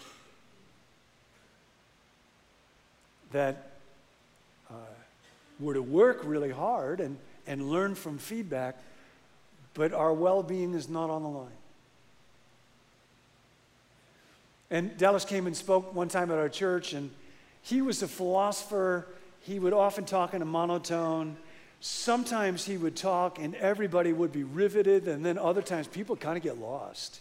Speaker 1: That we're to work really hard and, and learn from feedback, but our well being is not on the line. And Dallas came and spoke one time at our church, and he was a philosopher. He would often talk in a monotone. Sometimes he would talk and everybody would be riveted, and then other times people kind of get lost.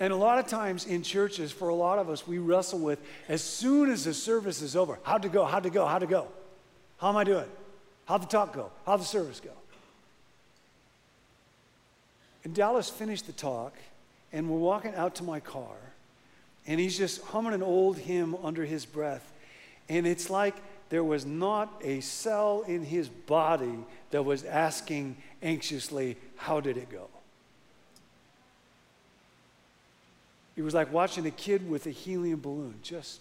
Speaker 1: And a lot of times in churches, for a lot of us, we wrestle with as soon as the service is over, how'd it go? How'd it go? How'd it go? How am I doing? How'd the talk go? How'd the service go? And Dallas finished the talk, and we're walking out to my car, and he's just humming an old hymn under his breath. And it's like there was not a cell in his body that was asking anxiously, How did it go? It was like watching a kid with a helium balloon. Just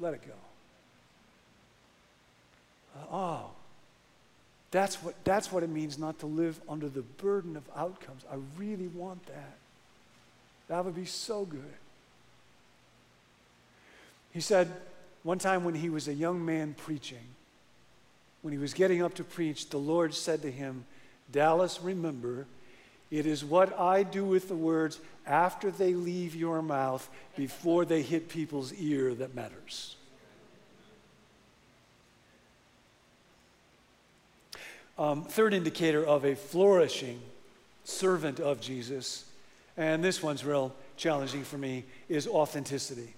Speaker 1: let it go. Oh, that's what, that's what it means not to live under the burden of outcomes. I really want that. That would be so good. He said, one time when he was a young man preaching, when he was getting up to preach, the Lord said to him, Dallas, remember, it is what I do with the words after they leave your mouth, before they hit people's ear, that matters. Um, third indicator of a flourishing servant of Jesus, and this one's real challenging for me, is authenticity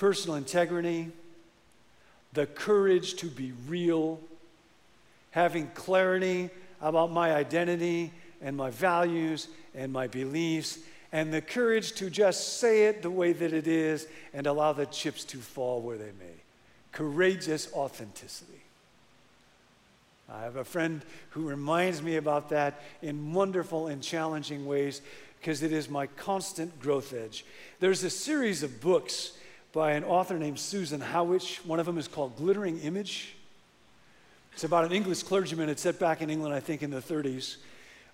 Speaker 1: personal integrity, the courage to be real, having clarity about my identity and my values and my beliefs, and the courage to just say it the way that it is and allow the chips to fall where they may. Courageous authenticity. I have a friend who reminds me about that in wonderful and challenging ways because it is my constant growth edge. There's a series of books by an author named Susan Howatch. One of them is called Glittering Image. It's about an English clergyman, it's set back in England, I think, in the 30s,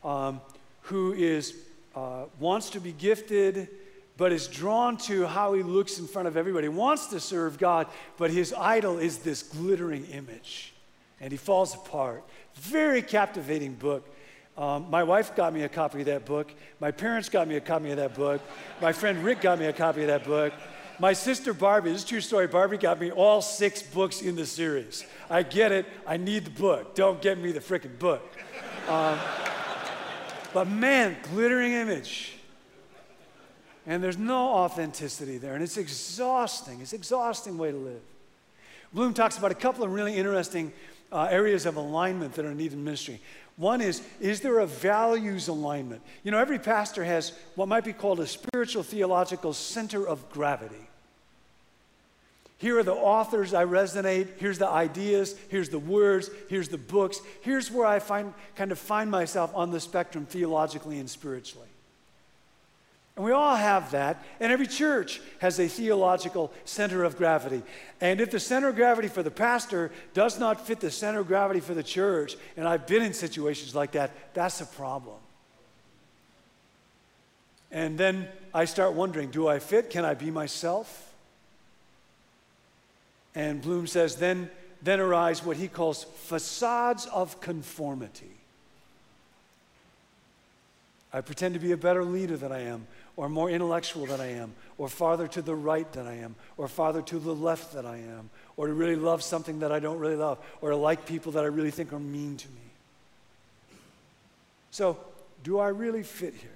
Speaker 1: um, who is, uh, wants to be gifted, but is drawn to how he looks in front of everybody. Wants to serve God, but his idol is this glittering image. And he falls apart. Very captivating book. Um, my wife got me a copy of that book. My parents got me a copy of that book. My friend Rick got me a copy of that book. My sister Barbie, this is true story, Barbie got me all six books in the series. I get it, I need the book. Don't get me the freaking book. Um, but man, glittering image. And there's no authenticity there, and it's exhausting. It's an exhausting way to live. Bloom talks about a couple of really interesting uh, areas of alignment that are needed in ministry. One is, is there a values alignment? You know, every pastor has what might be called a spiritual theological center of gravity. Here are the authors I resonate. Here's the ideas. Here's the words. Here's the books. Here's where I find, kind of find myself on the spectrum theologically and spiritually. And we all have that. And every church has a theological center of gravity. And if the center of gravity for the pastor does not fit the center of gravity for the church, and I've been in situations like that, that's a problem. And then I start wondering do I fit? Can I be myself? And Bloom says, then, then arise what he calls facades of conformity. I pretend to be a better leader than I am or more intellectual than I am, or farther to the right than I am, or farther to the left than I am, or to really love something that I don't really love, or to like people that I really think are mean to me. So, do I really fit here?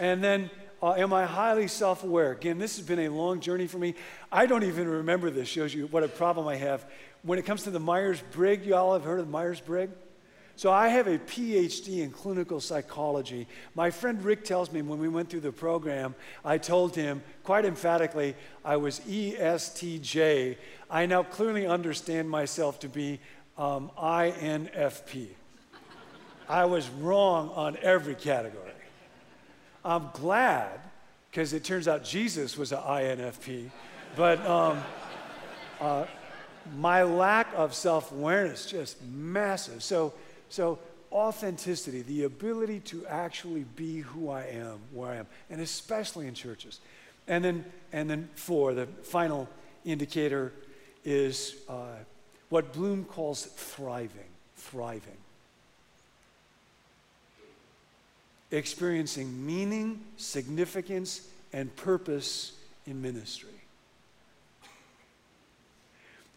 Speaker 1: And then, uh, am I highly self aware? Again, this has been a long journey for me. I don't even remember this, shows you what a problem I have. When it comes to the Myers Briggs, you all have heard of the Myers Briggs? So I have a PhD in clinical psychology. My friend Rick tells me when we went through the program, I told him quite emphatically I was ESTJ. I now clearly understand myself to be um, INFP. I was wrong on every category. I'm glad because it turns out Jesus was an INFP, but. Um, uh, my lack of self awareness just massive. So so, authenticity, the ability to actually be who I am, where I am, and especially in churches. And then, and then four, the final indicator is uh, what Bloom calls thriving. Thriving. Experiencing meaning, significance, and purpose in ministry.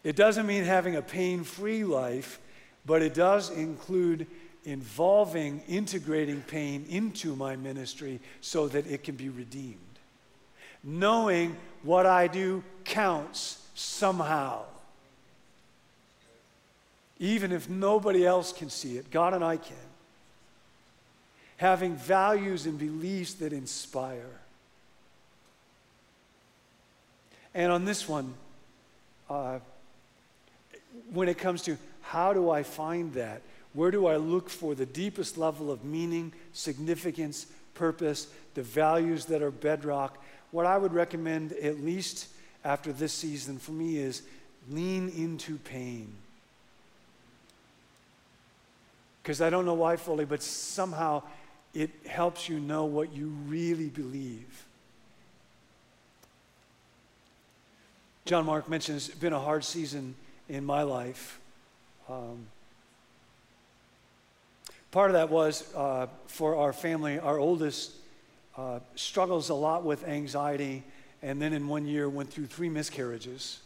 Speaker 1: It doesn't mean having a pain free life but it does include involving, integrating pain into my ministry so that it can be redeemed. Knowing what I do counts somehow. Even if nobody else can see it, God and I can. Having values and beliefs that inspire. And on this one, uh, when it comes to how do I find that? Where do I look for the deepest level of meaning, significance, purpose, the values that are bedrock? What I would recommend, at least after this season for me, is lean into pain. Because I don't know why fully, but somehow it helps you know what you really believe. John Mark mentions it's been a hard season in my life. Um, part of that was uh, for our family, our oldest uh, struggles a lot with anxiety, and then in one year went through three miscarriages,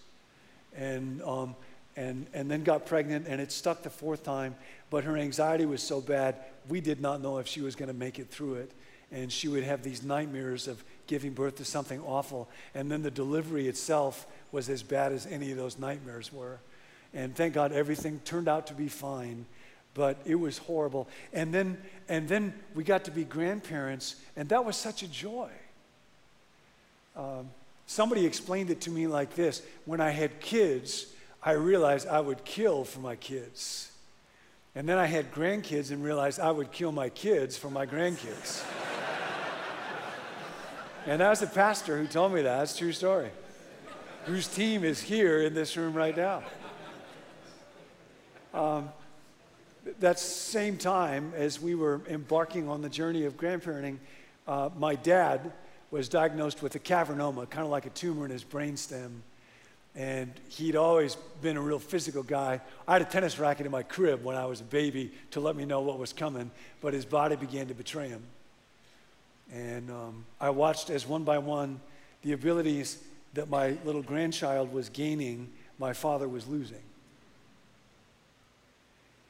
Speaker 1: and um, and and then got pregnant, and it stuck the fourth time. But her anxiety was so bad, we did not know if she was going to make it through it, and she would have these nightmares of giving birth to something awful, and then the delivery itself was as bad as any of those nightmares were. And thank God everything turned out to be fine, but it was horrible. And then, and then we got to be grandparents, and that was such a joy. Um, somebody explained it to me like this when I had kids, I realized I would kill for my kids. And then I had grandkids and realized I would kill my kids for my grandkids. and that was the pastor who told me that. That's true story. Whose team is here in this room right now. Um, that same time as we were embarking on the journey of grandparenting, uh, my dad was diagnosed with a cavernoma, kind of like a tumor in his brainstem. And he'd always been a real physical guy. I had a tennis racket in my crib when I was a baby to let me know what was coming, but his body began to betray him. And um, I watched as one by one the abilities that my little grandchild was gaining, my father was losing.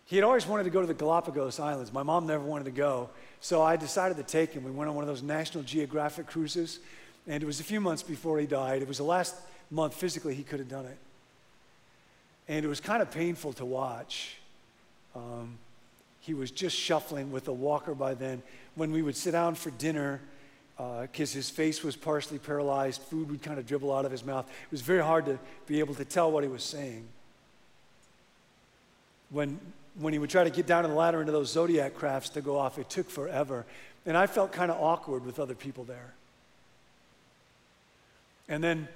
Speaker 1: He had always wanted to go to the Galapagos Islands. My mom never wanted to go. So I decided to take him. We went on one of those National Geographic cruises. And it was a few months before he died. It was the last month physically he could have done it. And it was kind of painful to watch. Um, he was just shuffling with a walker by then. When we would sit down for dinner, because uh, his face was partially paralyzed, food would kind of dribble out of his mouth. It was very hard to be able to tell what he was saying. When when he would try to get down the ladder into those zodiac crafts to go off, it took forever. And I felt kind of awkward with other people there. And then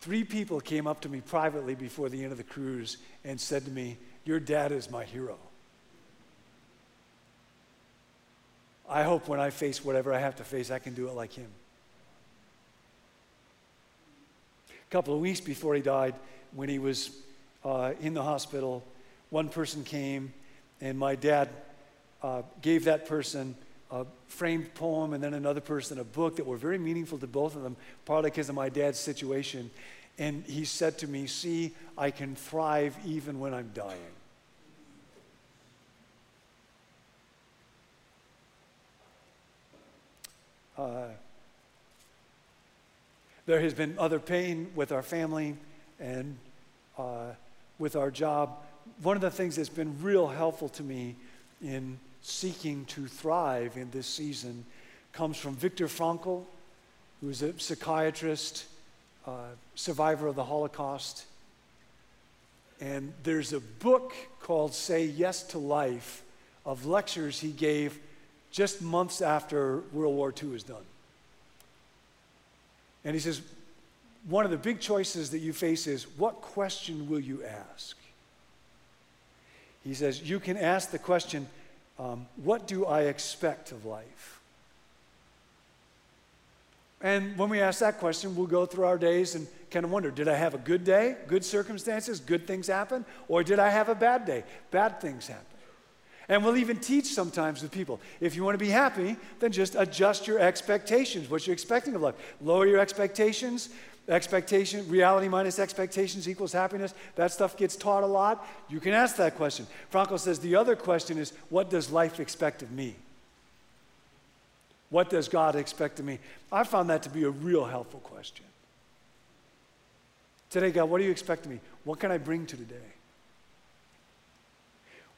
Speaker 1: three people came up to me privately before the end of the cruise and said to me, Your dad is my hero. I hope when I face whatever I have to face, I can do it like him. A couple of weeks before he died, when he was uh, in the hospital, one person came, and my dad uh, gave that person a framed poem and then another person a book that were very meaningful to both of them, partly because of my dad's situation. And he said to me, See, I can thrive even when I'm dying. Uh, there has been other pain with our family and uh, with our job. One of the things that's been real helpful to me in seeking to thrive in this season comes from Viktor Frankl, who is a psychiatrist, uh, survivor of the Holocaust. And there's a book called Say Yes to Life of lectures he gave just months after World War II was done. And he says, one of the big choices that you face is what question will you ask? He says, you can ask the question, um, what do I expect of life? And when we ask that question, we'll go through our days and kind of wonder did I have a good day, good circumstances, good things happen? Or did I have a bad day, bad things happen? And we'll even teach sometimes with people. If you want to be happy, then just adjust your expectations, what you're expecting of life. Lower your expectations. Expectation, reality minus expectations equals happiness. That stuff gets taught a lot. You can ask that question. Frankl says the other question is what does life expect of me? What does God expect of me? I found that to be a real helpful question. Today, God, what do you expect of me? What can I bring to today?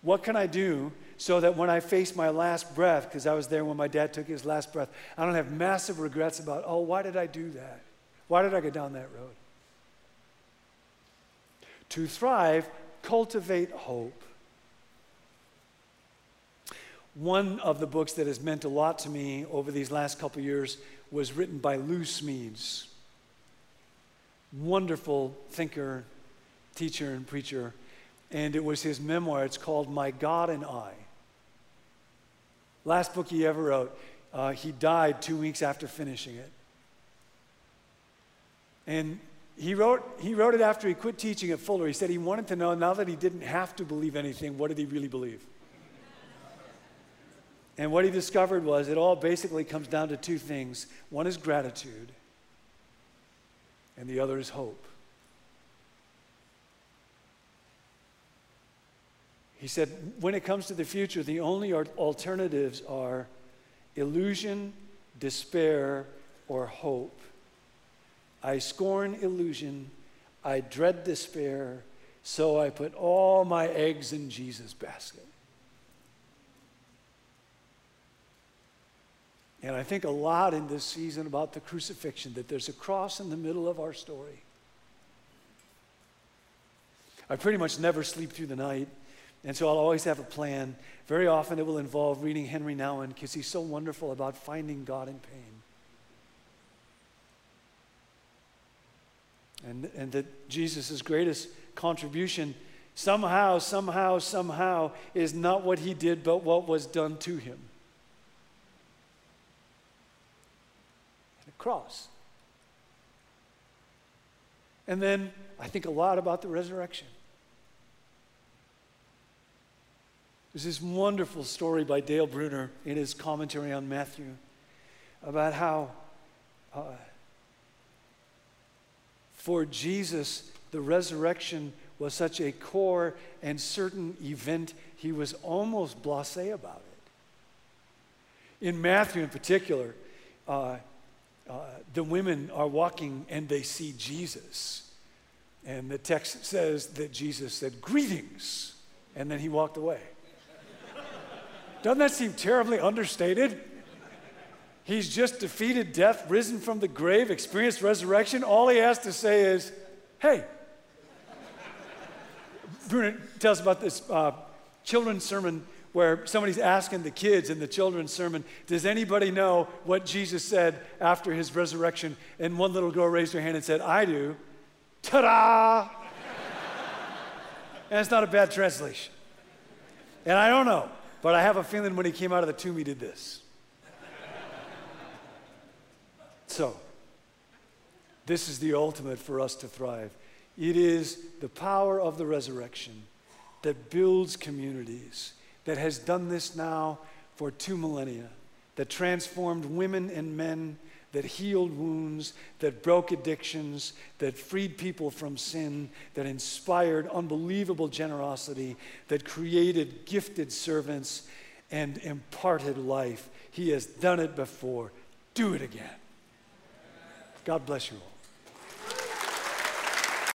Speaker 1: What can I do so that when I face my last breath, because I was there when my dad took his last breath, I don't have massive regrets about, oh, why did I do that? Why did I go down that road? To thrive, cultivate hope. One of the books that has meant a lot to me over these last couple years was written by Lou Smedes. Wonderful thinker, teacher, and preacher and it was his memoir. It's called My God and I. Last book he ever wrote. Uh, he died two weeks after finishing it. And he wrote, he wrote it after he quit teaching at Fuller. He said he wanted to know, now that he didn't have to believe anything, what did he really believe? And what he discovered was it all basically comes down to two things one is gratitude, and the other is hope. He said, when it comes to the future, the only alternatives are illusion, despair, or hope. I scorn illusion, I dread despair, so I put all my eggs in Jesus' basket. And I think a lot in this season about the crucifixion, that there's a cross in the middle of our story. I pretty much never sleep through the night. And so I'll always have a plan. Very often it will involve reading Henry Nouwen because he's so wonderful about finding God in pain. And, and that Jesus' greatest contribution somehow, somehow, somehow is not what he did, but what was done to him. The cross. And then I think a lot about the resurrection. There's this wonderful story by Dale Bruner in his commentary on Matthew about how uh, for Jesus, the resurrection was such a core and certain event, he was almost blase about it. In Matthew, in particular, uh, uh, the women are walking and they see Jesus. And the text says that Jesus said, Greetings. And then he walked away. Doesn't that seem terribly understated? He's just defeated death, risen from the grave, experienced resurrection. All he has to say is, hey. Bruner tells about this uh, children's sermon where somebody's asking the kids in the children's sermon, Does anybody know what Jesus said after his resurrection? And one little girl raised her hand and said, I do. Ta da! and it's not a bad translation. And I don't know, but I have a feeling when he came out of the tomb, he did this. So, this is the ultimate for us to thrive. It is the power of the resurrection that builds communities, that has done this now for two millennia, that transformed women and men, that healed wounds, that broke addictions, that freed people from sin, that inspired unbelievable generosity, that created gifted servants and imparted life. He has done it before. Do it again. God bless you all.